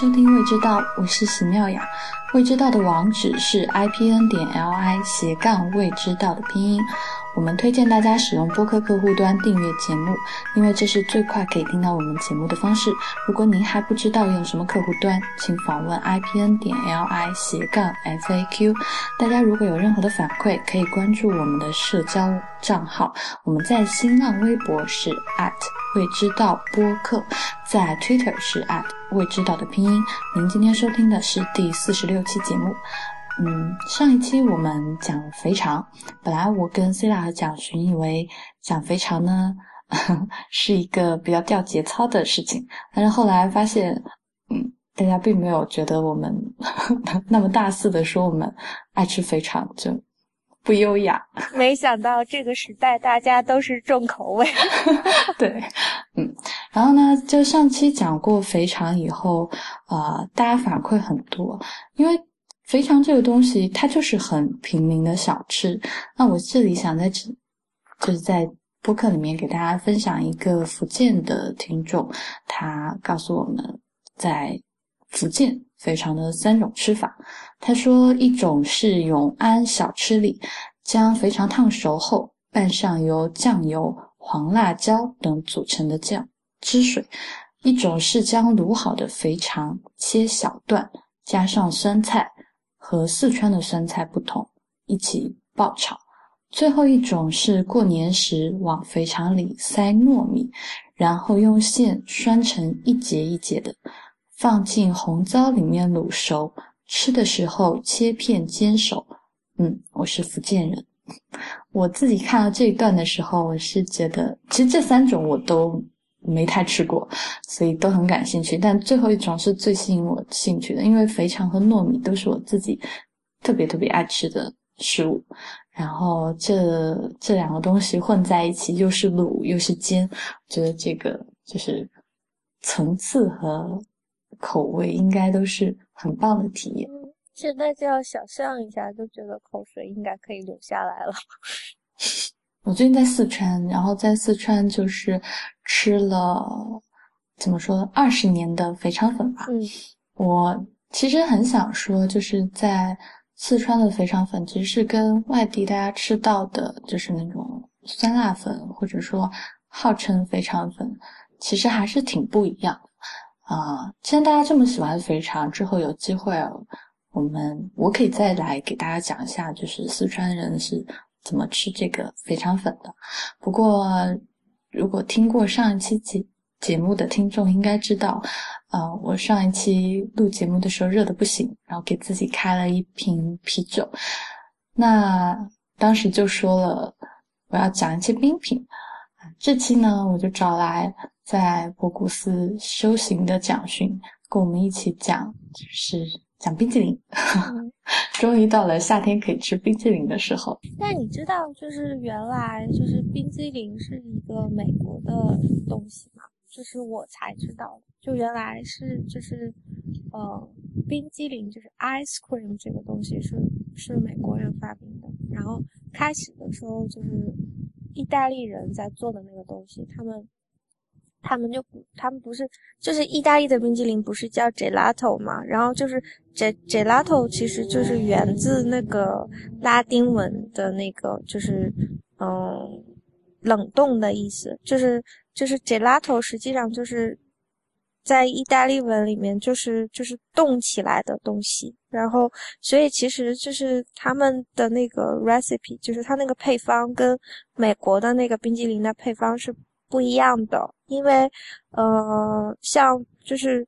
收听未知道，我是席妙雅。未知道的网址是 i p n 点 l i 斜杠未知道的拼音。我们推荐大家使用播客客户端订阅节目，因为这是最快可以听到我们节目的方式。如果您还不知道用什么客户端，请访问 i p n 点 l i 斜杠 f a q。大家如果有任何的反馈，可以关注我们的社交账号。我们在新浪微博是 at 未知道播客，在 Twitter 是 at 未知道的拼音。您今天收听的是第四十六期节目。嗯，上一期我们讲肥肠，本来我跟 C 拉和蒋寻以为讲肥肠呢 是一个比较掉节操的事情，但是后来发现，嗯，大家并没有觉得我们 那么大肆的说我们爱吃肥肠就不优雅。没想到这个时代大家都是重口味。对，嗯，然后呢，就上期讲过肥肠以后，啊，大家反馈很多，因为。肥肠这个东西，它就是很平民的小吃。那我这里想在这，就是在播客里面给大家分享一个福建的听众，他告诉我们在福建肥肠的三种吃法。他说，一种是永安小吃里将肥肠烫熟后，拌上由酱油、黄辣椒等组成的酱汁水；一种是将卤好的肥肠切小段，加上酸菜。和四川的酸菜不同，一起爆炒。最后一种是过年时往肥肠里塞糯米，然后用线拴成一节一节的，放进红糟里面卤熟。吃的时候切片煎熟。嗯，我是福建人，我自己看到这一段的时候，我是觉得，其实这三种我都。没太吃过，所以都很感兴趣。但最后一种是最吸引我兴趣的，因为肥肠和糯米都是我自己特别特别爱吃的食物。然后这这两个东西混在一起，又是卤又是煎，觉得这个就是层次和口味应该都是很棒的体验。现在就要想象一下，就觉得口水应该可以流下来了。我最近在四川，然后在四川就是吃了怎么说二十年的肥肠粉吧。嗯，我其实很想说，就是在四川的肥肠粉其实是跟外地大家吃到的，就是那种酸辣粉或者说号称肥肠粉，其实还是挺不一样的啊。既然大家这么喜欢肥肠，之后有机会，我们我可以再来给大家讲一下，就是四川人是。怎么吃这个肥肠粉的？不过，如果听过上一期节节目的听众应该知道，呃，我上一期录节目的时候热的不行，然后给自己开了一瓶啤酒。那当时就说了我要讲一些冰品。这期呢，我就找来在博古斯修行的蒋勋，跟我们一起讲，就是。讲冰淇淋，终于到了夏天可以吃冰淇淋的时候。但你知道，就是原来就是冰激凌是一个美国的东西吗？就是我才知道的，就原来是就是呃，冰激凌就是 ice cream 这个东西是是美国人发明的。然后开始的时候就是意大利人在做的那个东西，他们。他们就，他们不是，就是意大利的冰激凌不是叫 gelato 嘛？然后就是 ge gelato 其实就是源自那个拉丁文的那个，就是嗯，冷冻的意思，就是就是 gelato 实际上就是在意大利文里面就是就是冻起来的东西。然后所以其实就是他们的那个 recipe，就是它那个配方跟美国的那个冰激凌的配方是。不一样的，因为，呃，像就是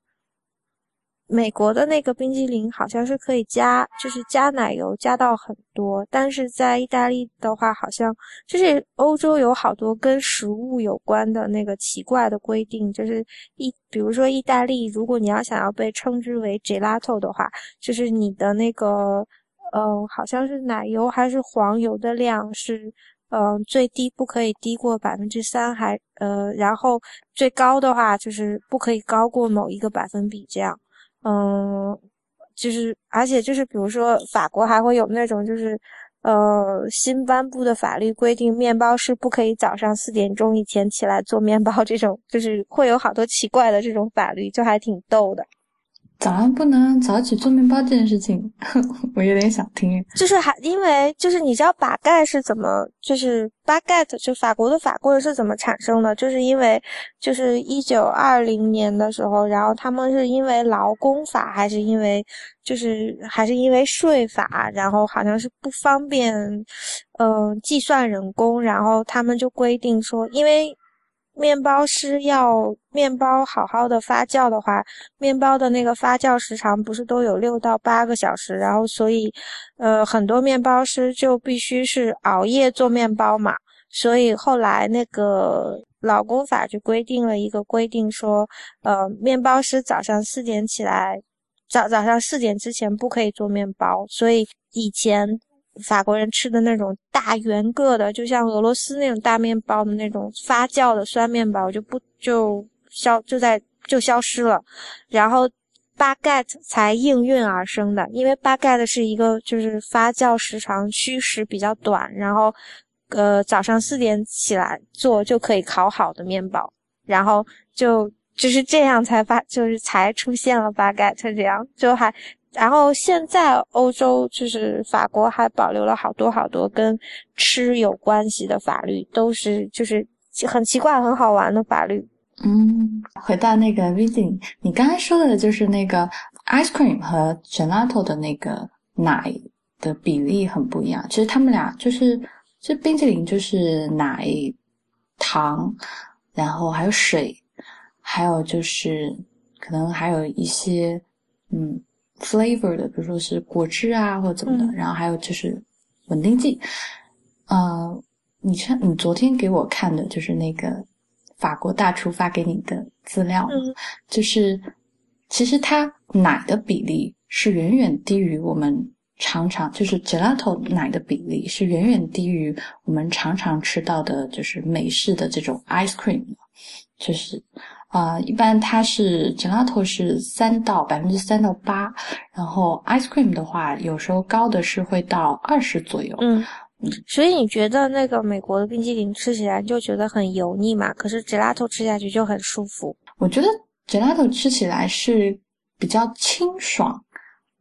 美国的那个冰激凌，好像是可以加，就是加奶油加到很多，但是在意大利的话，好像就是欧洲有好多跟食物有关的那个奇怪的规定，就是意，比如说意大利，如果你要想要被称之为 gelato 的话，就是你的那个，嗯，好像是奶油还是黄油的量是。嗯，最低不可以低过百分之三，还呃，然后最高的话就是不可以高过某一个百分比，这样，嗯，就是而且就是比如说法国还会有那种就是，呃，新颁布的法律规定，面包师不可以早上四点钟以前起来做面包，这种就是会有好多奇怪的这种法律，就还挺逗的。早上不能早起做面包这件事情，我有点想听。就是还因为就是你知道巴盖是怎么，就是巴盖就法国的法棍是怎么产生的？就是因为就是一九二零年的时候，然后他们是因为劳工法还是因为就是还是因为税法，然后好像是不方便，嗯，计算人工，然后他们就规定说，因为。面包师要面包好好的发酵的话，面包的那个发酵时长不是都有六到八个小时，然后所以，呃，很多面包师就必须是熬夜做面包嘛。所以后来那个劳工法就规定了一个规定，说，呃，面包师早上四点起来，早早上四点之前不可以做面包。所以以前。法国人吃的那种大圆个的，就像俄罗斯那种大面包的那种发酵的酸面包，就不就消就在就消失了。然后巴盖特才应运而生的，因为巴盖特是一个就是发酵时长需时比较短，然后呃早上四点起来做就可以烤好的面包，然后就就是这样才发就是才出现了巴盖特这样就还。然后现在欧洲就是法国还保留了好多好多跟吃有关系的法律，都是就是很奇怪很好玩的法律。嗯，回到那个 v i s i n 你刚才说的就是那个 ice cream 和 gelato 的那个奶的比例很不一样。其实他们俩就是，这冰淇淋就是奶、糖，然后还有水，还有就是可能还有一些嗯。Flavor 的，比如说是果汁啊，或者怎么的，然后还有就是稳定剂。呃，你看，你昨天给我看的就是那个法国大厨发给你的资料，就是其实它奶的比例是远远低于我们常常就是 gelato 奶的比例是远远低于我们常常吃到的，就是美式的这种 ice cream，就是。啊，一般它是 gelato 是三到百分之三到八，然后 ice cream 的话，有时候高的是会到二十左右。嗯嗯，所以你觉得那个美国的冰激凌吃起来就觉得很油腻嘛？可是 gelato 吃下去就很舒服。我觉得 gelato 吃起来是比较清爽，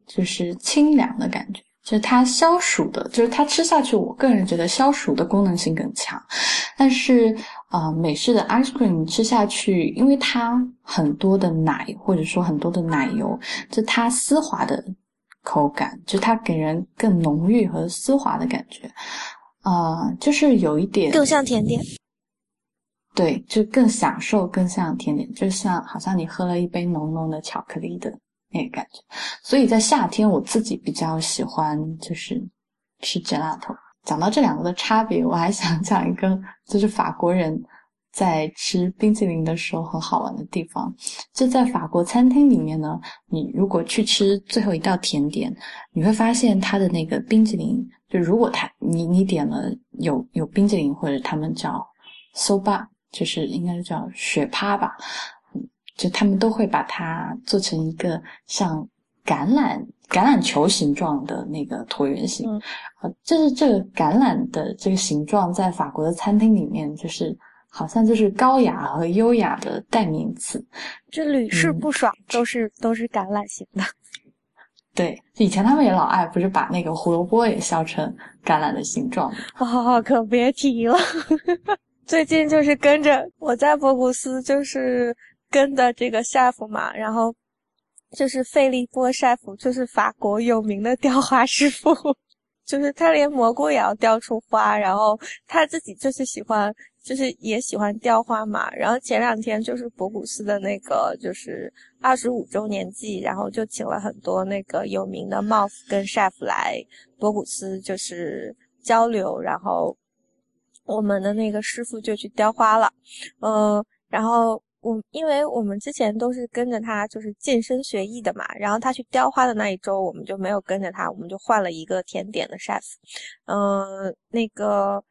就是清凉的感觉。就是它消暑的，就是它吃下去，我个人觉得消暑的功能性更强。但是啊，美式的 ice cream 吃下去，因为它很多的奶或者说很多的奶油，就它丝滑的口感，就它给人更浓郁和丝滑的感觉。啊，就是有一点更像甜点。对，就更享受，更像甜点，就像好像你喝了一杯浓浓的巧克力的。那个感觉，所以在夏天我自己比较喜欢就是吃 gelato。讲到这两个的差别，我还想讲一个，就是法国人在吃冰淇淋的时候很好玩的地方。就在法国餐厅里面呢，你如果去吃最后一道甜点，你会发现它的那个冰淇淋，就如果他你你点了有有冰淇淋或者他们叫 soba，就是应该是叫雪趴吧。就他们都会把它做成一个像橄榄橄榄球形状的那个椭圆形，呃，就是这个橄榄的这个形状，在法国的餐厅里面，就是好像就是高雅和优雅的代名词。这屡试不爽，都是都是橄榄形的。对，以前他们也老爱，不是把那个胡萝卜也削成橄榄的形状。哦，可别提了。最近就是跟着我在博古斯，就是。跟的这个 chef 嘛，然后就是费利波 chef，就是法国有名的雕花师傅，就是他连蘑菇也要雕出花，然后他自己就是喜欢，就是也喜欢雕花嘛。然后前两天就是博古斯的那个就是二十五周年祭，然后就请了很多那个有名的 m o f 跟 chef 来博古斯就是交流，然后我们的那个师傅就去雕花了，嗯，然后。我因为我们之前都是跟着他，就是健身学艺的嘛。然后他去雕花的那一周，我们就没有跟着他，我们就换了一个甜点的 chef。嗯，那个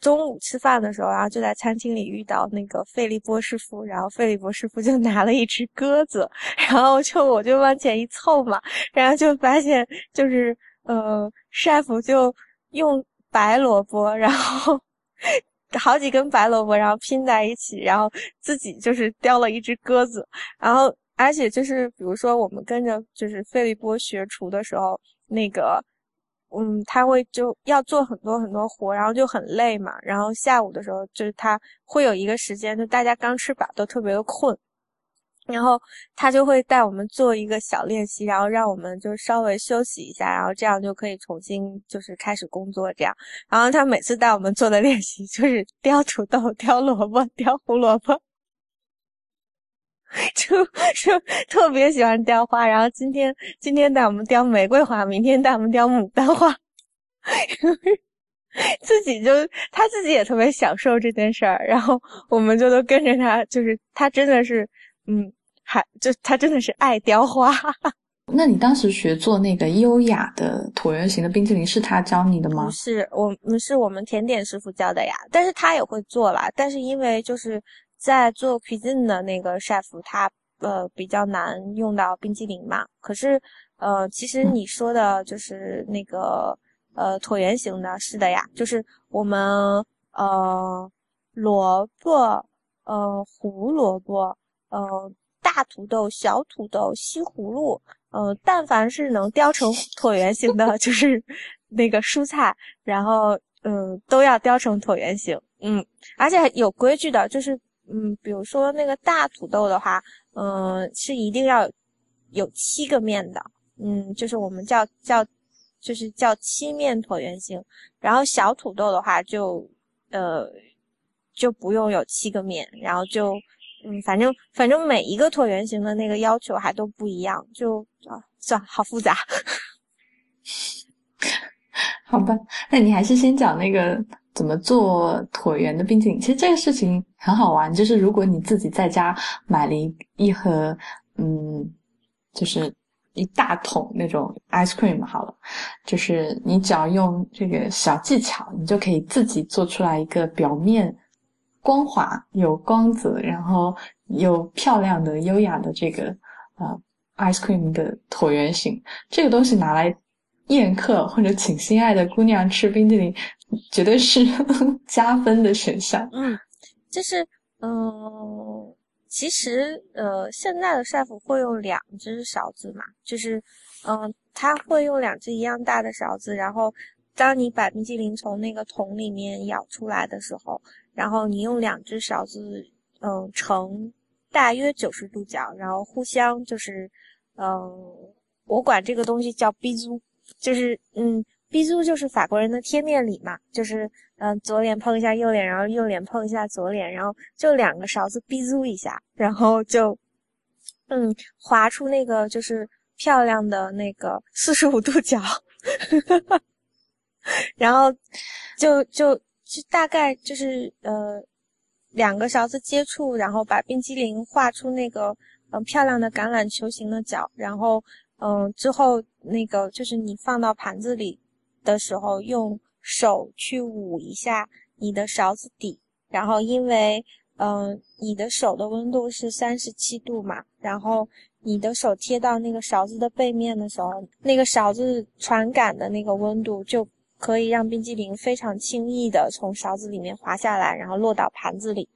中午吃饭的时候，然后就在餐厅里遇到那个费利波师傅，然后费利波师傅就拿了一只鸽子，然后就我就往前一凑嘛，然后就发现就是呃，chef 就用白萝卜，然后。好几根白萝卜，然后拼在一起，然后自己就是雕了一只鸽子，然后而且就是比如说我们跟着就是费利波学厨的时候，那个。嗯，他会就要做很多很多活，然后就很累嘛。然后下午的时候，就是他会有一个时间，就大家刚吃饱都特别的困，然后他就会带我们做一个小练习，然后让我们就稍微休息一下，然后这样就可以重新就是开始工作这样。然后他每次带我们做的练习就是雕土豆、雕萝卜、雕胡萝卜。就就特别喜欢雕花，然后今天今天带我们雕玫瑰花，明天带我们雕牡丹花，自己就他自己也特别享受这件事儿，然后我们就都跟着他，就是他真的是，嗯，还就他真的是爱雕花。那你当时学做那个优雅的椭圆形的冰淇淋，是他教你的吗？不是，我们是我们甜点师傅教的呀，但是他也会做啦，但是因为就是。在做 cuisine 的那个 chef，他呃比较难用到冰激凌嘛。可是呃，其实你说的就是那个呃椭圆形的，是的呀，就是我们呃萝卜呃胡萝卜呃大土豆小土豆西葫芦呃，但凡是能雕成椭圆形的，就是那个蔬菜，然后嗯都要雕成椭圆形，嗯，而且有规矩的，就是。嗯，比如说那个大土豆的话，嗯，是一定要有七个面的，嗯，就是我们叫叫，就是叫七面椭圆形。然后小土豆的话，就呃就不用有七个面，然后就嗯，反正反正每一个椭圆形的那个要求还都不一样，就啊，算好复杂。好吧，那你还是先讲那个。怎么做椭圆的冰淇淋？其实这个事情很好玩，就是如果你自己在家买了一一盒，嗯，就是一大桶那种 ice cream 好了，就是你只要用这个小技巧，你就可以自己做出来一个表面光滑、有光泽，然后有漂亮的、优雅的这个呃 ice cream 的椭圆形。这个东西拿来宴客或者请心爱的姑娘吃冰淇淋。绝对是 加分的选项。嗯，就是，嗯，其实，呃，现在的 chef 会用两只勺子嘛，就是，嗯，他会用两只一样大的勺子，然后，当你把冰激凌从那个桶里面舀出来的时候，然后你用两只勺子，嗯，成大约九十度角，然后互相就是，嗯，我管这个东西叫 b 珠，就是，嗯。逼租就是法国人的贴面礼嘛，就是嗯，左脸碰一下右脸，然后右脸碰一下左脸，然后就两个勺子逼租一下，然后就嗯划出那个就是漂亮的那个四十五度角，然后就就就大概就是呃两个勺子接触，然后把冰激凌画出那个嗯漂亮的橄榄球形的角，然后嗯之后那个就是你放到盘子里。的时候用手去捂一下你的勺子底，然后因为嗯你的手的温度是三十七度嘛，然后你的手贴到那个勺子的背面的时候，那个勺子传感的那个温度就可以让冰激凌非常轻易的从勺子里面滑下来，然后落到盘子里。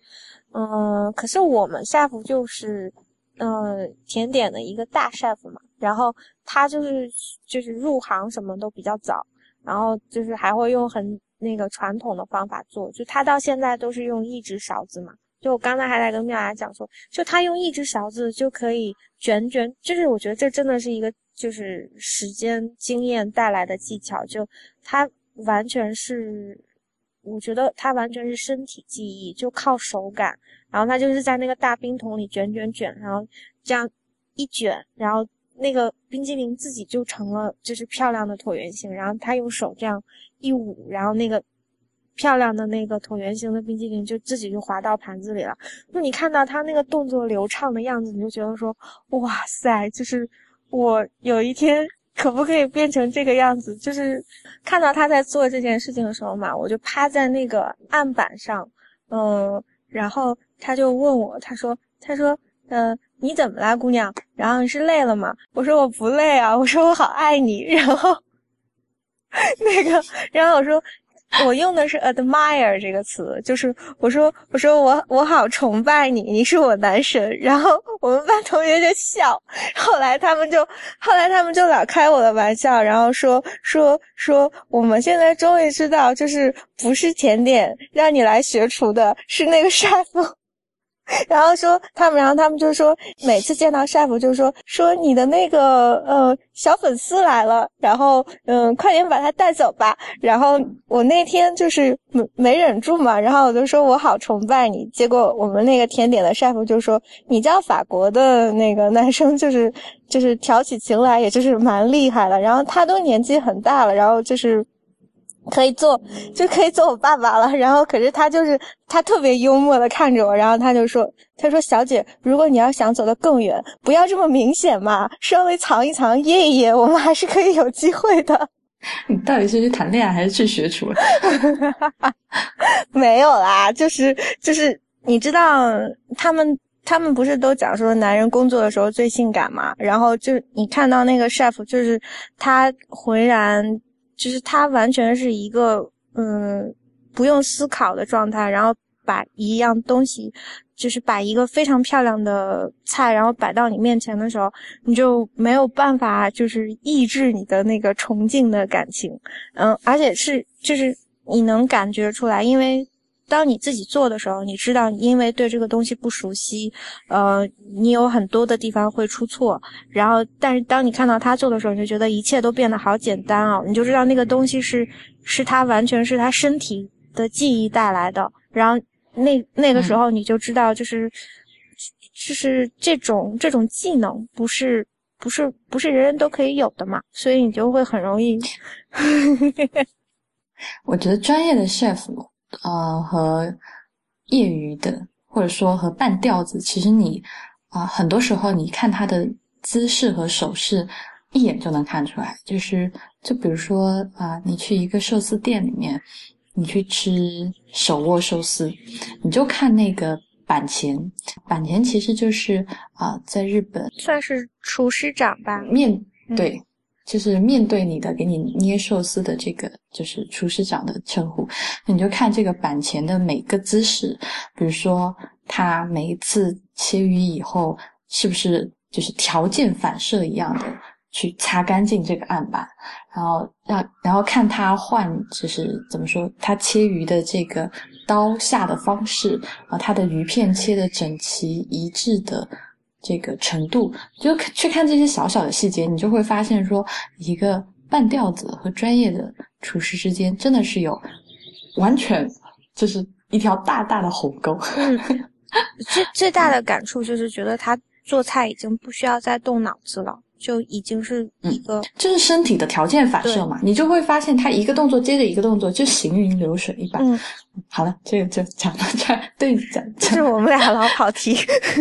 嗯，可是我们 chef 就是嗯甜点的一个大 chef 嘛，然后他就是就是入行什么都比较早。然后就是还会用很那个传统的方法做，就他到现在都是用一只勺子嘛。就我刚才还在跟妙雅讲说，就他用一只勺子就可以卷卷，就是我觉得这真的是一个就是时间经验带来的技巧，就他完全是，我觉得他完全是身体记忆，就靠手感。然后他就是在那个大冰桶里卷卷卷，然后这样一卷，然后。那个冰激凌自己就成了，就是漂亮的椭圆形，然后他用手这样一捂，然后那个漂亮的那个椭圆形的冰激凌就自己就滑到盘子里了。就你看到他那个动作流畅的样子，你就觉得说，哇塞，就是我有一天 可不可以变成这个样子？就是看到他在做这件事情的时候嘛，我就趴在那个案板上，嗯，然后他就问我，他说，他说，嗯。你怎么了，姑娘？然后你是累了吗？我说我不累啊，我说我好爱你。然后 那个，然后我说，我用的是 admire 这个词，就是我说我说我我好崇拜你，你是我男神。然后我们班同学就笑，后来他们就后来他们就老开我的玩笑，然后说说说我们现在终于知道，就是不是甜点让你来学厨的，是那个帅傅。然后说他们，然后他们就说，每次见到 chef 就说说你的那个呃小粉丝来了，然后嗯快点把他带走吧。然后我那天就是没没忍住嘛，然后我就说我好崇拜你。结果我们那个甜点的 chef 就说你叫法国的那个男生就是就是挑起情来，也就是蛮厉害的。然后他都年纪很大了，然后就是。可以做，就可以做我爸爸了。然后，可是他就是他特别幽默的看着我，然后他就说：“他说小姐，如果你要想走得更远，不要这么明显嘛，稍微藏一藏，掖一掖，我们还是可以有机会的。”你到底是去谈恋爱还是去学厨？没有啦，就是就是，你知道他们他们不是都讲说男人工作的时候最性感嘛？然后就你看到那个 chef，就是他浑然。就是他完全是一个嗯不用思考的状态，然后把一样东西，就是把一个非常漂亮的菜，然后摆到你面前的时候，你就没有办法就是抑制你的那个崇敬的感情，嗯，而且是就是你能感觉出来，因为。当你自己做的时候，你知道，因为对这个东西不熟悉，呃，你有很多的地方会出错。然后，但是当你看到他做的时候，你就觉得一切都变得好简单哦。你就知道那个东西是，是他完全是他身体的记忆带来的。然后那那个时候你就知道，就是，就是这种这种技能不是不是不是人人都可以有的嘛，所以你就会很容易。我觉得专业的 chef。呃，和业余的，或者说和半吊子，其实你啊，很多时候你看他的姿势和手势，一眼就能看出来。就是，就比如说啊，你去一个寿司店里面，你去吃手握寿司，你就看那个板前，板前其实就是啊，在日本算是厨师长吧，面对。就是面对你的，给你捏寿司的这个，就是厨师长的称呼。你就看这个板前的每个姿势，比如说他每一次切鱼以后，是不是就是条件反射一样的去擦干净这个案板，然后让然后看他换，就是怎么说，他切鱼的这个刀下的方式啊，他的鱼片切的整齐一致的。这个程度，就去看这些小小的细节，你就会发现说，一个半吊子和专业的厨师之间真的是有完全就是一条大大的鸿沟。嗯，最最大的感触就是觉得他做菜已经不需要再动脑子了。就已经是一个，就是身体的条件反射嘛，你就会发现他一个动作接着一个动作，就行云流水一般。嗯，好了，这个就讲到这儿，对讲。是我们俩老跑题。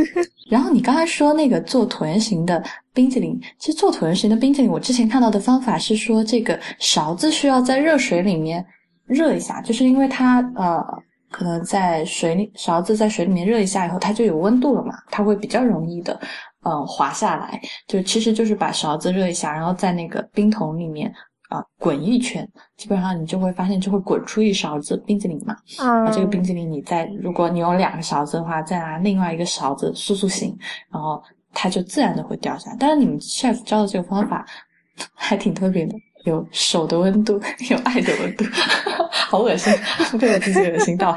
然后你刚才说那个做椭圆形的冰淇淋，其实做椭圆形的冰淇淋，我之前看到的方法是说，这个勺子需要在热水里面热一下，就是因为它呃，可能在水里勺子在水里面热一下以后，它就有温度了嘛，它会比较容易的。嗯，滑下来就其实就是把勺子热一下，然后在那个冰桶里面啊滚一圈，基本上你就会发现就会滚出一勺子冰淇淋嘛。啊，这个冰淇淋你再如果你有两个勺子的话，再拿另外一个勺子塑塑形，然后它就自然的会掉下来。但是你们 chef 教的这个方法 还挺特别的，有手的温度，有爱的温度，好恶心，被我自己恶心到。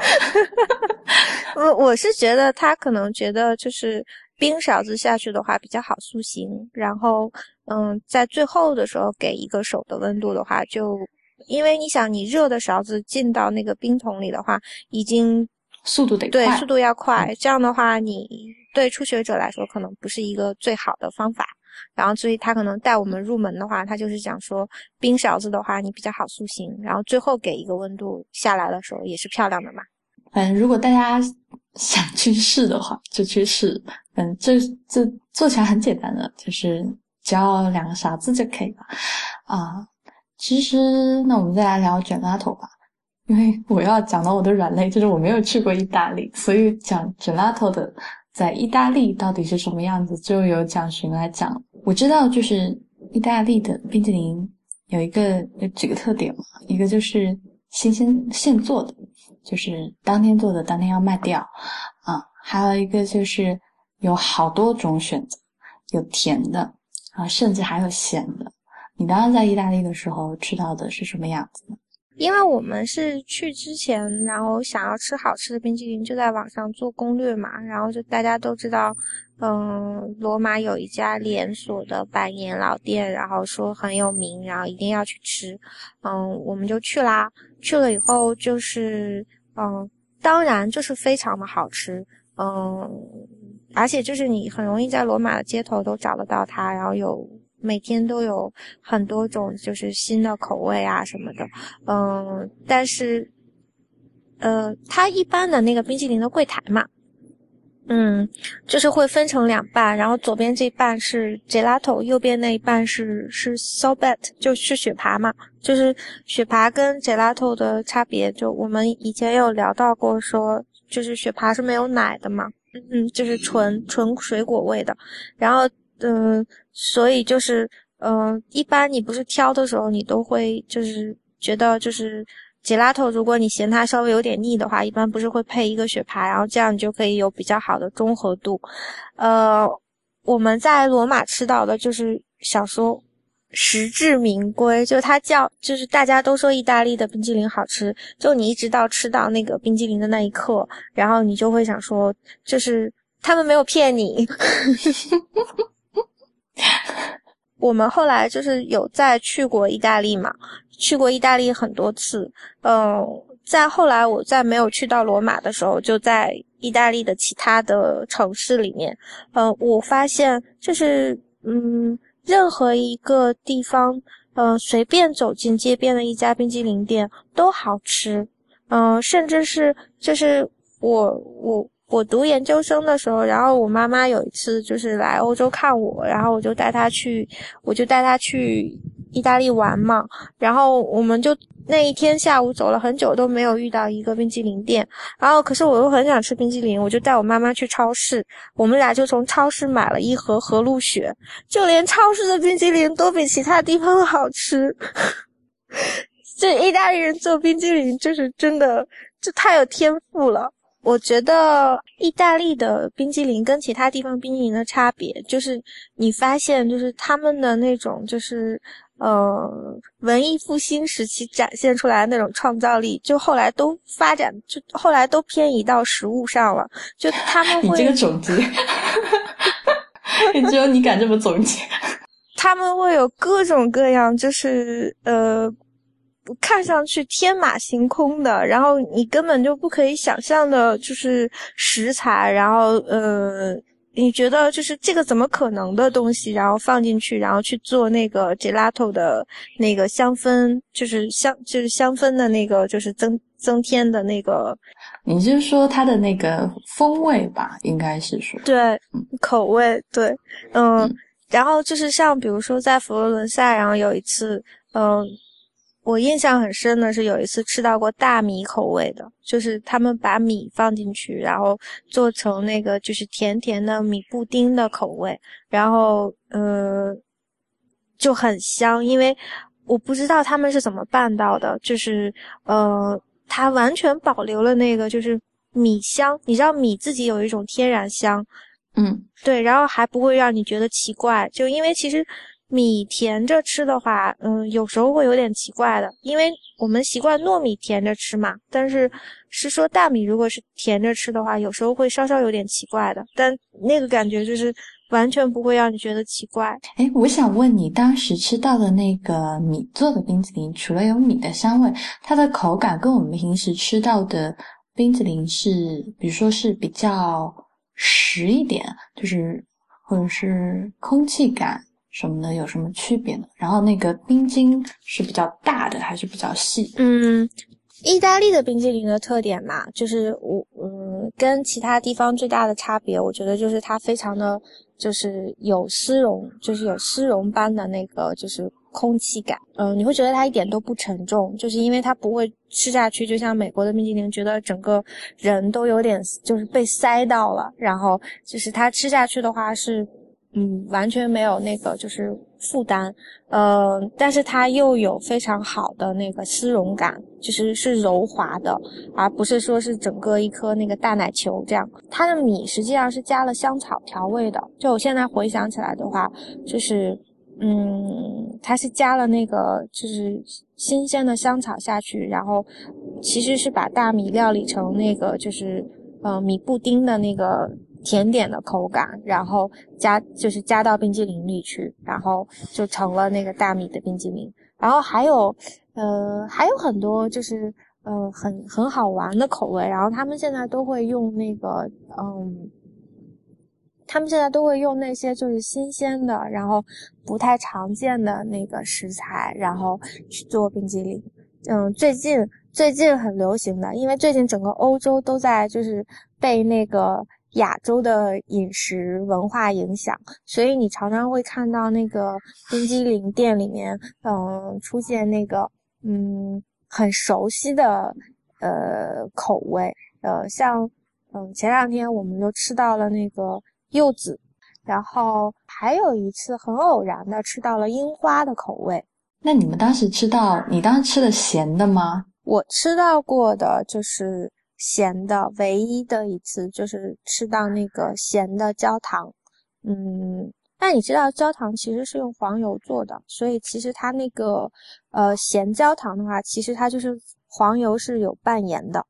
我我是觉得他可能觉得就是。冰勺子下去的话比较好塑形，然后，嗯，在最后的时候给一个手的温度的话，就因为你想，你热的勺子进到那个冰桶里的话，已经速度得对，速度要快。这样的话，你对初学者来说可能不是一个最好的方法。然后，所以他可能带我们入门的话，他就是讲说，冰勺子的话你比较好塑形，然后最后给一个温度下来的时候也是漂亮的嘛。反正如果大家想去试的话，就去试。嗯，这这做起来很简单的，就是只要两个勺子就可以了啊。其实，那我们再来聊卷拉头吧，因为我要讲到我的软肋，就是我没有去过意大利，所以讲卷拉头的在意大利到底是什么样子，就由蒋寻来讲。我知道，就是意大利的冰淇淋有一个有几个特点嘛，一个就是新鲜现做的，就是当天做的当天要卖掉啊。还有一个就是有好多种选择，有甜的啊，甚至还有咸的。你当时在意大利的时候吃到的是什么样子呢？因为我们是去之前，然后想要吃好吃的冰淇淋，就在网上做攻略嘛。然后就大家都知道，嗯，罗马有一家连锁的百年老店，然后说很有名，然后一定要去吃。嗯，我们就去啦。去了以后就是，嗯，当然就是非常的好吃。嗯，而且就是你很容易在罗马的街头都找得到它，然后有。每天都有很多种，就是新的口味啊什么的，嗯，但是，呃，它一般的那个冰淇淋的柜台嘛，嗯，就是会分成两半，然后左边这半是 gelato，右边那一半是是 s o b e t 就是雪爬嘛，就是雪爬跟 gelato 的差别，就我们以前有聊到过，说就是雪爬是没有奶的嘛，嗯，就是纯纯水果味的，然后。嗯，所以就是，嗯，一般你不是挑的时候，你都会就是觉得就是 gelato，如果你嫌它稍微有点腻的话，一般不是会配一个雪爬，然后这样你就可以有比较好的中和度。呃，我们在罗马吃到的就是想说实至名归，就它叫就是大家都说意大利的冰激凌好吃，就你一直到吃到那个冰激凌的那一刻，然后你就会想说，就是他们没有骗你。我们后来就是有再去过意大利嘛，去过意大利很多次。嗯，在后来我在没有去到罗马的时候，就在意大利的其他的城市里面，嗯，我发现就是嗯，任何一个地方，嗯，随便走进街边的一家冰激凌店都好吃，嗯，甚至是就是我我。我读研究生的时候，然后我妈妈有一次就是来欧洲看我，然后我就带她去，我就带她去意大利玩嘛。然后我们就那一天下午走了很久都没有遇到一个冰激凌店。然后可是我又很想吃冰激凌，我就带我妈妈去超市，我们俩就从超市买了一盒和路雪。就连超市的冰激凌都比其他地方好吃。这意大利人做冰激凌就是真的，就太有天赋了。我觉得意大利的冰激凌跟其他地方冰激凌的差别，就是你发现，就是他们的那种，就是呃，文艺复兴时期展现出来的那种创造力，就后来都发展，就后来都偏移到食物上了。就他们 会，你这个总结，只有你敢这么总结。他们会有各种各样，就是呃。看上去天马行空的，然后你根本就不可以想象的，就是食材，然后呃，你觉得就是这个怎么可能的东西，然后放进去，然后去做那个 gelato 的那个香氛，就是香就是香氛的那个就是增增添的那个，你是说它的那个风味吧？应该是说对口味对，嗯，然后就是像比如说在佛罗伦萨，然后有一次，嗯。我印象很深的是有一次吃到过大米口味的，就是他们把米放进去，然后做成那个就是甜甜的米布丁的口味，然后呃就很香，因为我不知道他们是怎么办到的，就是呃它完全保留了那个就是米香，你知道米自己有一种天然香，嗯，对，然后还不会让你觉得奇怪，就因为其实。米甜着吃的话，嗯，有时候会有点奇怪的，因为我们习惯糯米甜着吃嘛。但是是说大米如果是甜着吃的话，有时候会稍稍有点奇怪的。但那个感觉就是完全不会让你觉得奇怪。哎，我想问你，当时吃到的那个米做的冰淇淋，除了有米的香味，它的口感跟我们平时吃到的冰淇淋是，比如说是比较实一点，就是或者是空气感。什么的有什么区别呢？然后那个冰晶是比较大的还是比较细？嗯，意大利的冰激凌的特点嘛，就是我嗯跟其他地方最大的差别，我觉得就是它非常的就是有丝绒，就是有丝绒般的那个就是空气感。嗯，你会觉得它一点都不沉重，就是因为它不会吃下去，就像美国的冰激凌，觉得整个人都有点就是被塞到了，然后就是它吃下去的话是。嗯，完全没有那个就是负担，呃，但是它又有非常好的那个丝绒感，就是是柔滑的，而不是说是整个一颗那个大奶球这样。它的米实际上是加了香草调味的，就我现在回想起来的话，就是，嗯，它是加了那个就是新鲜的香草下去，然后其实是把大米料理成那个就是，呃，米布丁的那个。甜点的口感，然后加就是加到冰激凌里去，然后就成了那个大米的冰激凌。然后还有，呃，还有很多就是呃很很好玩的口味。然后他们现在都会用那个，嗯，他们现在都会用那些就是新鲜的，然后不太常见的那个食材，然后去做冰激凌。嗯，最近最近很流行的，因为最近整个欧洲都在就是被那个。亚洲的饮食文化影响，所以你常常会看到那个冰激凌店里面，嗯，出现那个嗯很熟悉的呃口味，呃，像嗯前两天我们就吃到了那个柚子，然后还有一次很偶然的吃到了樱花的口味。那你们当时吃到，你当时吃的咸的吗？我吃到过的就是。咸的唯一的一次就是吃到那个咸的焦糖，嗯，但你知道焦糖其实是用黄油做的，所以其实它那个呃咸焦糖的话，其实它就是黄油是有半盐的。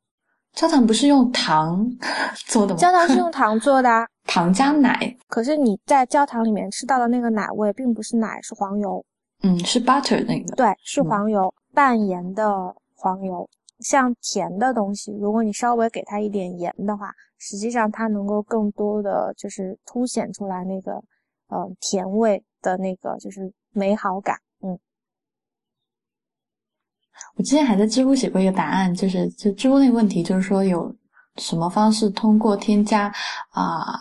焦糖不是用糖 做的吗？焦糖是用糖做的，糖加奶。可是你在焦糖里面吃到的那个奶味，并不是奶，是黄油。嗯，是 butter 那个。对，是黄油，半盐的黄油。像甜的东西，如果你稍微给它一点盐的话，实际上它能够更多的就是凸显出来那个，呃，甜味的那个就是美好感。嗯，我之前还在知乎写过一个答案，就是就知乎那个问题，就是说有什么方式通过添加啊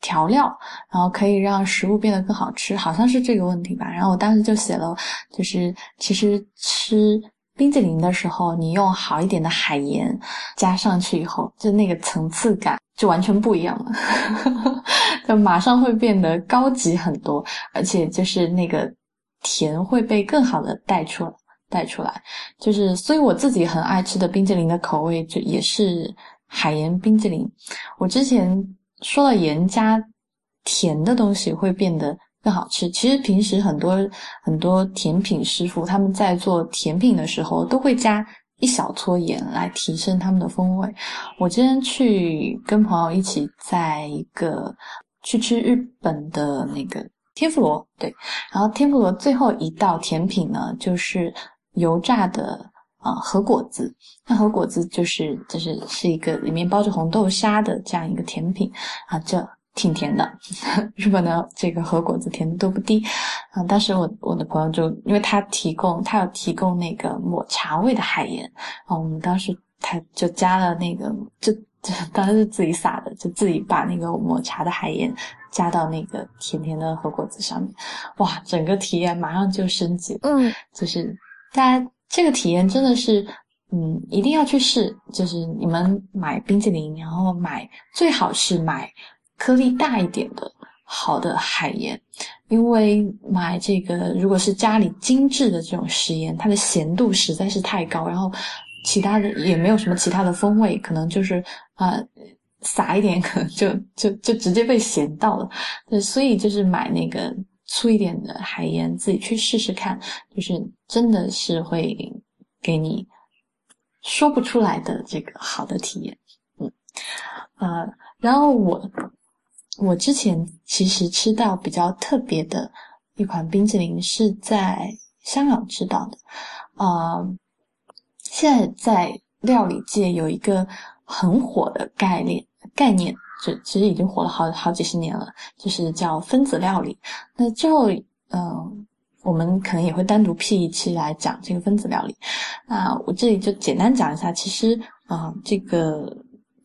调料，然后可以让食物变得更好吃，好像是这个问题吧。然后我当时就写了，就是其实吃。冰淇淋的时候，你用好一点的海盐加上去以后，就那个层次感就完全不一样了，就马上会变得高级很多，而且就是那个甜会被更好的带出来，带出来。就是所以我自己很爱吃的冰淇淋的口味，就也是海盐冰淇淋。我之前说了盐加甜的东西会变得。更好吃。其实平时很多很多甜品师傅他们在做甜品的时候都会加一小撮盐来提升他们的风味。我今天去跟朋友一起在一个去吃日本的那个天妇罗，对，然后天妇罗最后一道甜品呢就是油炸的啊和果子。那和果子就是就是是一个里面包着红豆沙的这样一个甜品啊，这。挺甜的，日本的这个和果子甜度都不低，啊，当时我我的朋友就因为他提供他有提供那个抹茶味的海盐，啊，我们当时他就加了那个，就当时是自己撒的，就自己把那个抹茶的海盐加到那个甜甜的和果子上面，哇，整个体验马上就升级，嗯，就是大家这个体验真的是，嗯，一定要去试，就是你们买冰淇淋，然后买最好是买。颗粒大一点的好的海盐，因为买这个如果是家里精致的这种食盐，它的咸度实在是太高，然后其他的也没有什么其他的风味，可能就是啊撒一点，可能就就就直接被咸到了。对，所以就是买那个粗一点的海盐，自己去试试看，就是真的是会给你说不出来的这个好的体验。嗯，呃，然后我。我之前其实吃到比较特别的一款冰淇淋，是在香港吃到的。啊，现在在料理界有一个很火的概念，概念就其实已经火了好好几十年了，就是叫分子料理。那之后，嗯，我们可能也会单独辟一期来讲这个分子料理。那我这里就简单讲一下，其实啊，这个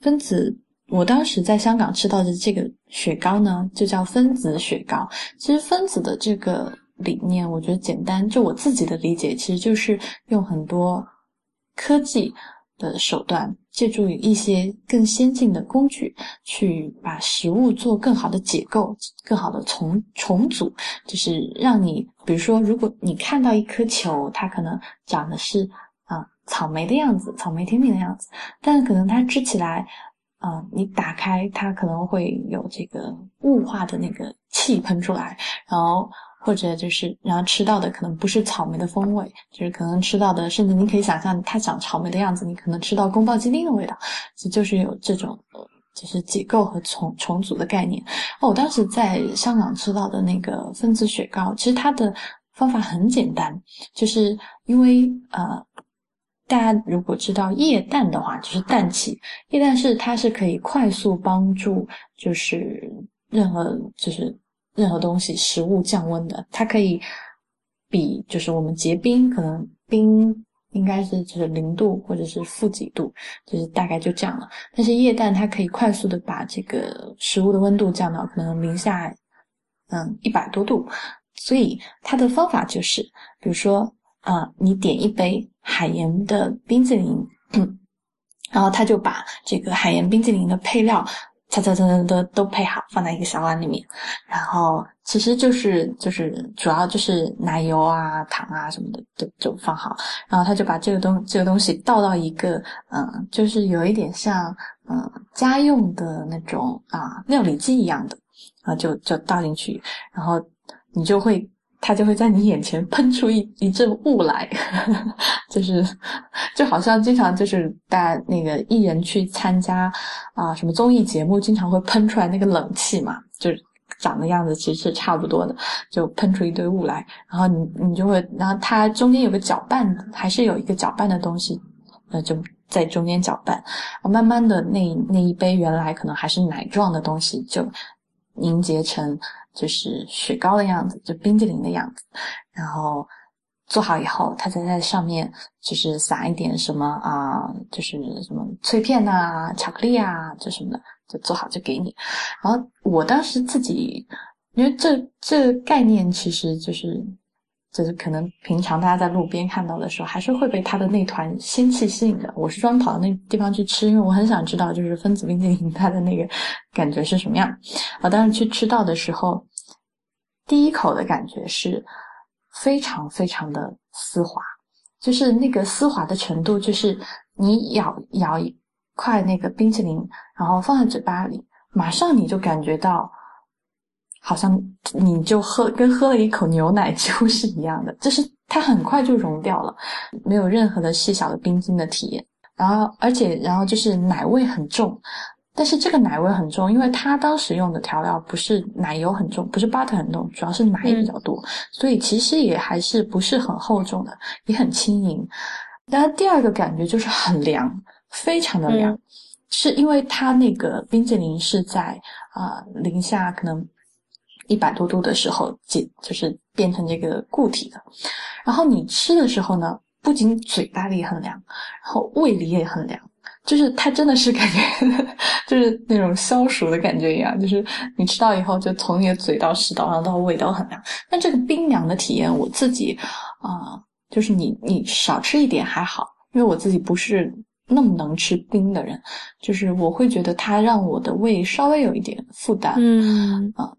分子。我当时在香港吃到的这个雪糕呢，就叫分子雪糕。其实分子的这个理念，我觉得简单，就我自己的理解，其实就是用很多科技的手段，借助于一些更先进的工具，去把食物做更好的解构、更好的重重组，就是让你，比如说，如果你看到一颗球，它可能长的是啊草莓的样子，草莓甜品的样子，但可能它吃起来，啊，你打开它可能会有这个雾化的那个气喷出来，然后。或者就是，然后吃到的可能不是草莓的风味，就是可能吃到的，甚至你可以想象它长草莓的样子，你可能吃到宫保鸡丁的味道，就是有这种，就是解构和重重组的概念。哦，我当时在香港吃到的那个分子雪糕，其实它的方法很简单，就是因为呃，大家如果知道液氮的话，就是氮气，液氮是它是可以快速帮助，就是任何就是。任何东西，食物降温的，它可以比就是我们结冰，可能冰应该是就是零度或者是负几度，就是大概就这样了。但是液氮它可以快速的把这个食物的温度降到可能零下嗯一百多度，所以它的方法就是，比如说啊，你点一杯海盐的冰淇淋，然后他就把这个海盐冰淇淋的配料。擦擦擦擦都都配好，放在一个小碗里面，然后其实就是就是主要就是奶油啊、糖啊什么的都就放好，然后他就把这个东这个东西倒到一个嗯，就是有一点像嗯家用的那种啊料理机一样的啊，就就倒进去，然后你就会。它就会在你眼前喷出一一阵雾来，就是就好像经常就是大家那个艺人去参加啊什么综艺节目，经常会喷出来那个冷气嘛，就是长的样子其实是差不多的，就喷出一堆雾来，然后你你就会，然后它中间有个搅拌，还是有一个搅拌的东西，呃就在中间搅拌，慢慢的那那一杯原来可能还是奶状的东西就凝结成。就是雪糕的样子，就冰激凌的样子，然后做好以后，他再在上面就是撒一点什么啊，就是什么脆片呐、巧克力啊，这什么的，就做好就给你。然后我当时自己，因为这这概念其实就是。就是可能平常大家在路边看到的时候，还是会被它的那团仙气吸引的。我是专门跑到那地方去吃，因为我很想知道，就是分子冰淇淋它的那个感觉是什么样。我当时去吃到的时候，第一口的感觉是非常非常的丝滑，就是那个丝滑的程度，就是你咬咬一块那个冰淇淋，然后放在嘴巴里，马上你就感觉到。好像你就喝跟喝了一口牛奶几乎 是一样的，就是它很快就融掉了，没有任何的细小的冰晶的体验。然后，而且，然后就是奶味很重，但是这个奶味很重，因为它当时用的调料不是奶油很重，不是 butter 很重，主要是奶比较多，所以其实也还是不是很厚重的，也很轻盈。然后第二个感觉就是很凉，非常的凉，是因为它那个冰淇淋是在啊零下可能。一百多度的时候，解就是变成这个固体的。然后你吃的时候呢，不仅嘴巴里很凉，然后胃里也很凉，就是它真的是感觉就是那种消暑的感觉一样，就是你吃到以后，就从你的嘴到食道，然后到胃都很凉。但这个冰凉的体验，我自己啊，就是你你少吃一点还好，因为我自己不是那么能吃冰的人，就是我会觉得它让我的胃稍微有一点负担，嗯啊。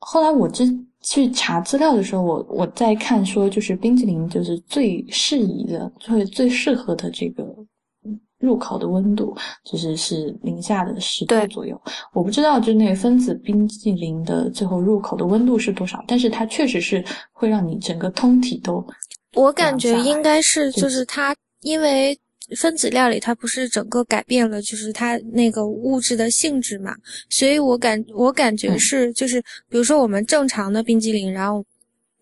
后来我之去查资料的时候，我我在看说，就是冰淇淋就是最适宜的、最最适合的这个入口的温度，就是是零下的十度左右。我不知道就那个分子冰淇淋的最后入口的温度是多少，但是它确实是会让你整个通体都。我感觉应该是就是它，因为。分子料理它不是整个改变了，就是它那个物质的性质嘛，所以我感我感觉是就是，比如说我们正常的冰激凌，然后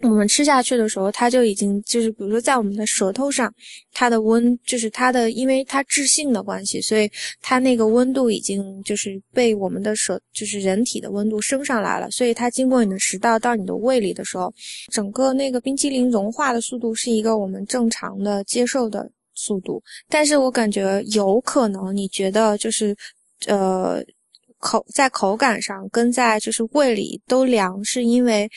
我们吃下去的时候，它就已经就是比如说在我们的舌头上，它的温就是它的，因为它质性的关系，所以它那个温度已经就是被我们的舌就是人体的温度升上来了，所以它经过你的食道到你的胃里的时候，整个那个冰激凌融化的速度是一个我们正常的接受的。速度，但是我感觉有可能，你觉得就是，呃，口在口感上跟在就是胃里都凉，是因为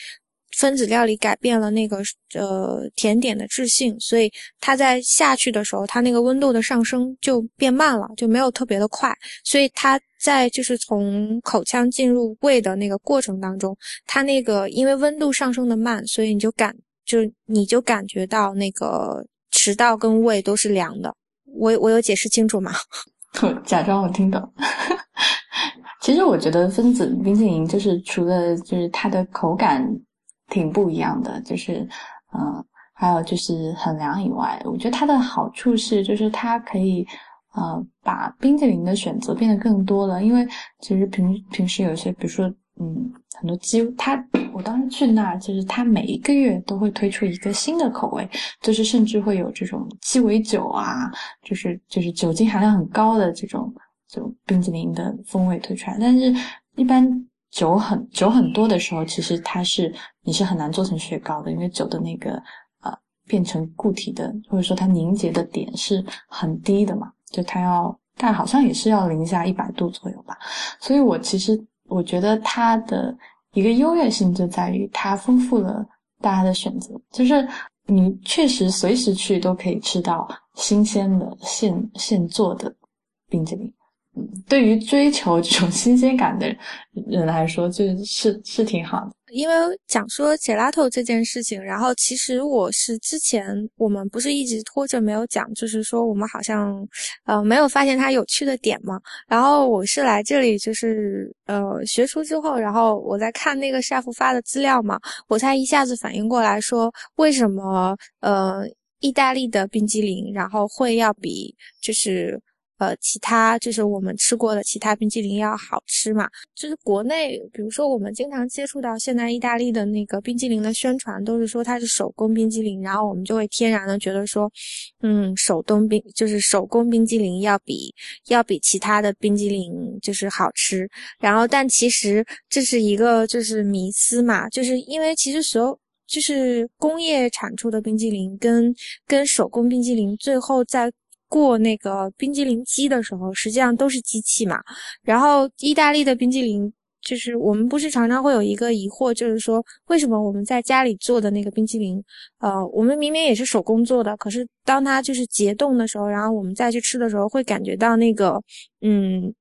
分子料理改变了那个呃甜点的质性，所以它在下去的时候，它那个温度的上升就变慢了，就没有特别的快。所以它在就是从口腔进入胃的那个过程当中，它那个因为温度上升的慢，所以你就感就你就感觉到那个食道跟胃都是凉的。我我有解释清楚吗？假装我听懂。其实我觉得分子冰淇淋就是除了就是它的口感挺不一样的，就是嗯，还有就是很凉以外，我觉得它的好处是就是它可以呃把冰淇淋的选择变得更多了。因为其实平平时有些比如说嗯很多鸡，它我当时去那儿，就是它每一个月都会推出一个新的口味，就是甚至会有这种鸡尾酒啊，就是就是酒精含量很高的这种。就冰淇淋的风味推出来，但是一般酒很酒很多的时候，其实它是你是很难做成雪糕的，因为酒的那个呃变成固体的或者说它凝结的点是很低的嘛，就它要但好像也是要零下一百度左右吧。所以我其实我觉得它的一个优越性就在于它丰富了大家的选择，就是你确实随时去都可以吃到新鲜的现现做的冰淇淋。嗯，对于追求这种新鲜感的人来说，就是是挺好的。因为讲说 gelato 这件事情，然后其实我是之前我们不是一直拖着没有讲，就是说我们好像呃没有发现它有趣的点嘛。然后我是来这里就是呃学出之后，然后我在看那个 chef 发的资料嘛，我才一下子反应过来说为什么呃意大利的冰激凌然后会要比就是。呃，其他就是我们吃过的其他冰激凌要好吃嘛？就是国内，比如说我们经常接触到现在意大利的那个冰激凌的宣传，都是说它是手工冰激凌，然后我们就会天然的觉得说，嗯，手动冰就是手工冰激凌要比要比其他的冰激凌就是好吃。然后，但其实这是一个就是迷思嘛，就是因为其实所有就是工业产出的冰激凌跟跟手工冰激凌最后在。过那个冰激凌机的时候，实际上都是机器嘛。然后意大利的冰激凌，就是我们不是常常会有一个疑惑，就是说为什么我们在家里做的那个冰激凌，呃，我们明明也是手工做的，可是当它就是结冻的时候，然后我们再去吃的时候，会感觉到那个，嗯，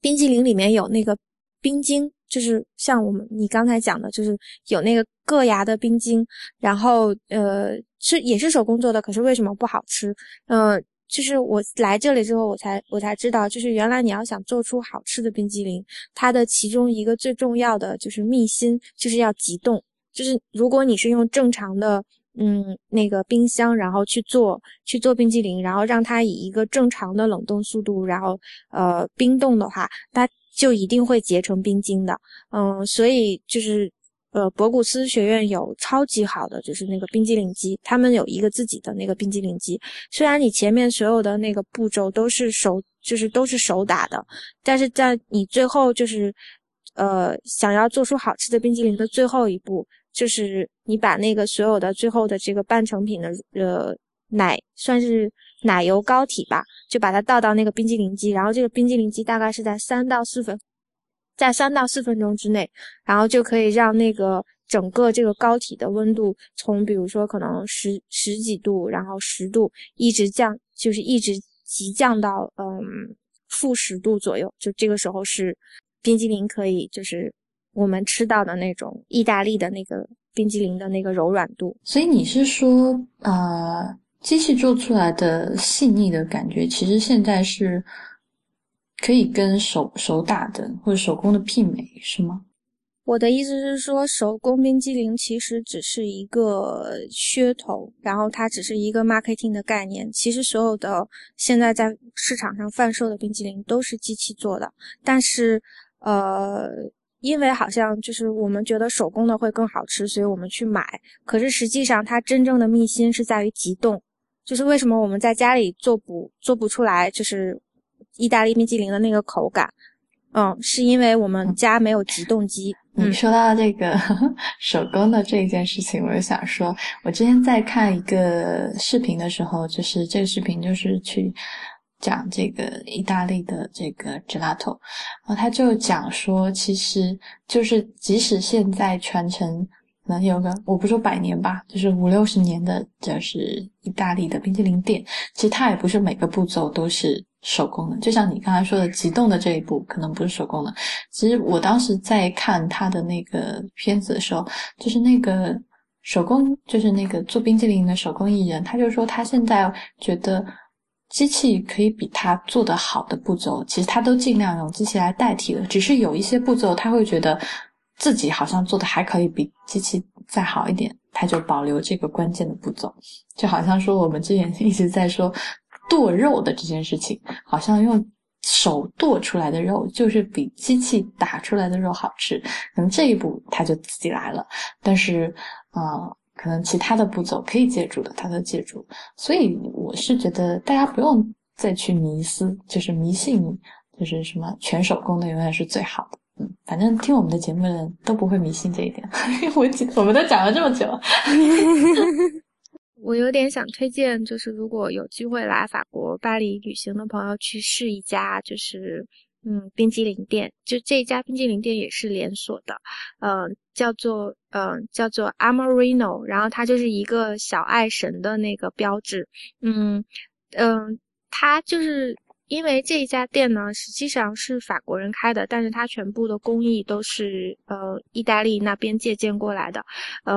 冰激凌里面有那个冰晶，就是像我们你刚才讲的，就是有那个硌牙的冰晶，然后呃，是也是手工做的，可是为什么不好吃？嗯。就是我来这里之后，我才我才知道，就是原来你要想做出好吃的冰激凌，它的其中一个最重要的就是秘辛，就是要急冻。就是如果你是用正常的，嗯，那个冰箱，然后去做去做冰激凌，然后让它以一个正常的冷冻速度，然后呃冰冻的话，它就一定会结成冰晶的。嗯，所以就是。呃，博古斯学院有超级好的，就是那个冰激凌机，他们有一个自己的那个冰激凌机。虽然你前面所有的那个步骤都是手，就是都是手打的，但是在你最后就是，呃，想要做出好吃的冰激凌的最后一步，就是你把那个所有的最后的这个半成品的呃奶，算是奶油膏体吧，就把它倒到那个冰激凌机，然后这个冰激凌机大概是在三到四分。在三到四分钟之内，然后就可以让那个整个这个膏体的温度从，比如说可能十十几度，然后十度，一直降，就是一直急降到嗯负十度左右。就这个时候是冰激凌可以，就是我们吃到的那种意大利的那个冰激凌的那个柔软度。所以你是说，呃，机器做出来的细腻的感觉，其实现在是。可以跟手手打的或者手工的媲美是吗？我的意思是说，手工冰激凌其实只是一个噱头，然后它只是一个 marketing 的概念。其实所有的现在在市场上贩售的冰激凌都是机器做的，但是呃，因为好像就是我们觉得手工的会更好吃，所以我们去买。可是实际上它真正的秘辛是在于急冻，就是为什么我们在家里做不做不出来，就是。意大利冰激凌的那个口感，嗯，是因为我们家没有急冻机。你说到这个 手工的这一件事情，我就想说，我之前在看一个视频的时候，就是这个视频就是去讲这个意大利的这个 gelato，然后他就讲说，其实就是即使现在传承能有个我不说百年吧，就是五六十年的，就是意大利的冰淇淋店。其实它也不是每个步骤都是手工的，就像你刚才说的，急冻的这一步可能不是手工的。其实我当时在看他的那个片子的时候，就是那个手工，就是那个做冰淇淋的手工艺人，他就说他现在觉得机器可以比他做的好的步骤，其实他都尽量用机器来代替了，只是有一些步骤他会觉得。自己好像做的还可以比机器再好一点，他就保留这个关键的步骤，就好像说我们之前一直在说剁肉的这件事情，好像用手剁出来的肉就是比机器打出来的肉好吃，可能这一步他就自己来了，但是呃，可能其他的步骤可以借助的他都借助，所以我是觉得大家不用再去迷思，就是迷信，就是什么全手工的永远是最好的。嗯，反正听我们的节目的人都不会迷信这一点。我记，我们都讲了这么久，我有点想推荐，就是如果有机会来法国巴黎旅行的朋友，去试一家，就是嗯冰激凌店。就这家冰激凌店也是连锁的，嗯，叫做嗯叫做 Amorino，然后它就是一个小爱神的那个标志。嗯嗯，它就是。因为这一家店呢，实际上是法国人开的，但是它全部的工艺都是呃意大利那边借鉴过来的，嗯，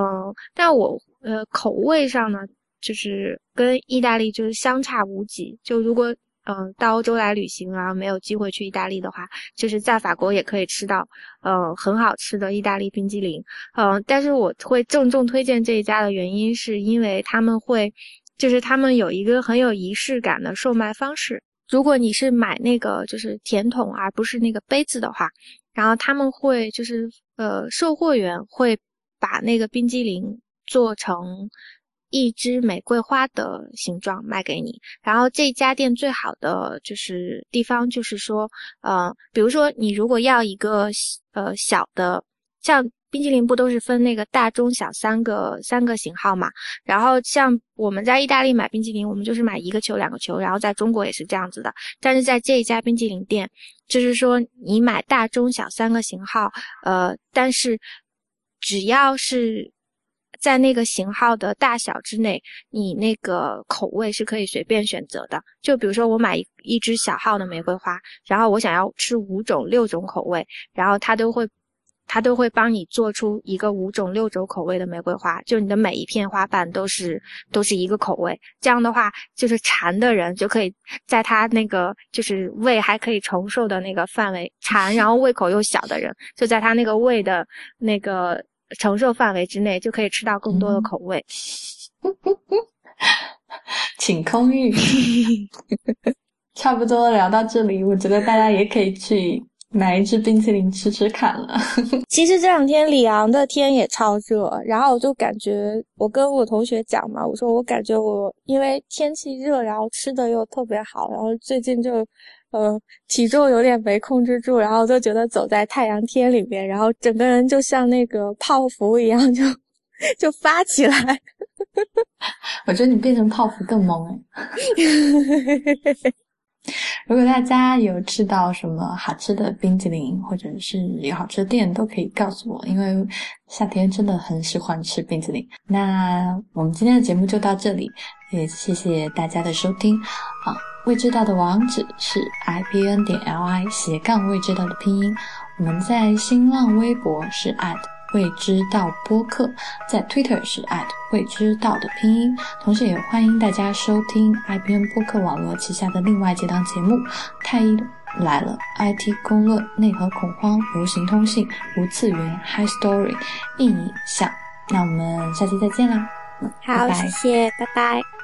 但我呃口味上呢，就是跟意大利就是相差无几。就如果嗯到欧洲来旅行啊，没有机会去意大利的话，就是在法国也可以吃到呃很好吃的意大利冰激凌，嗯，但是我会郑重推荐这一家的原因，是因为他们会，就是他们有一个很有仪式感的售卖方式。如果你是买那个就是甜筒而不是那个杯子的话，然后他们会就是呃售货员会把那个冰激凌做成一支玫瑰花的形状卖给你。然后这家店最好的就是地方就是说，呃，比如说你如果要一个呃小的像。冰淇淋不都是分那个大、中、小三个三个型号嘛？然后像我们在意大利买冰淇淋，我们就是买一个球、两个球，然后在中国也是这样子的。但是在这一家冰淇淋店，就是说你买大、中、小三个型号，呃，但是只要是在那个型号的大小之内，你那个口味是可以随便选择的。就比如说我买一一支小号的玫瑰花，然后我想要吃五种、六种口味，然后它都会。他都会帮你做出一个五种六种口味的玫瑰花，就你的每一片花瓣都是都是一个口味。这样的话，就是馋的人就可以在他那个就是胃还可以承受的那个范围馋，然后胃口又小的人，就在他那个胃的那个承受范围之内，就可以吃到更多的口味。请空域，差不多聊到这里，我觉得大家也可以去。买一支冰淇淋吃吃看了。其实这两天里昂的天也超热，然后我就感觉，我跟我同学讲嘛，我说我感觉我因为天气热，然后吃的又特别好，然后最近就，呃，体重有点没控制住，然后就觉得走在太阳天里面，然后整个人就像那个泡芙一样，就 就发起来。我觉得你变成泡芙更萌哎。如果大家有吃到什么好吃的冰淇淋，或者是有好吃的店，都可以告诉我，因为夏天真的很喜欢吃冰淇淋。那我们今天的节目就到这里，也谢谢大家的收听。啊，未知道的网址是 i b n 点 l i 斜杠未知道的拼音。我们在新浪微博是 at。未知道播客在 Twitter 是未知道的拼音，同时也欢迎大家收听 IBN 播客网络旗下的另外几档节目：太医来了、IT 公论、内核恐慌、流行通信、无次元、High Story、硬影像。那我们下期再见啦！好，谢谢，拜拜。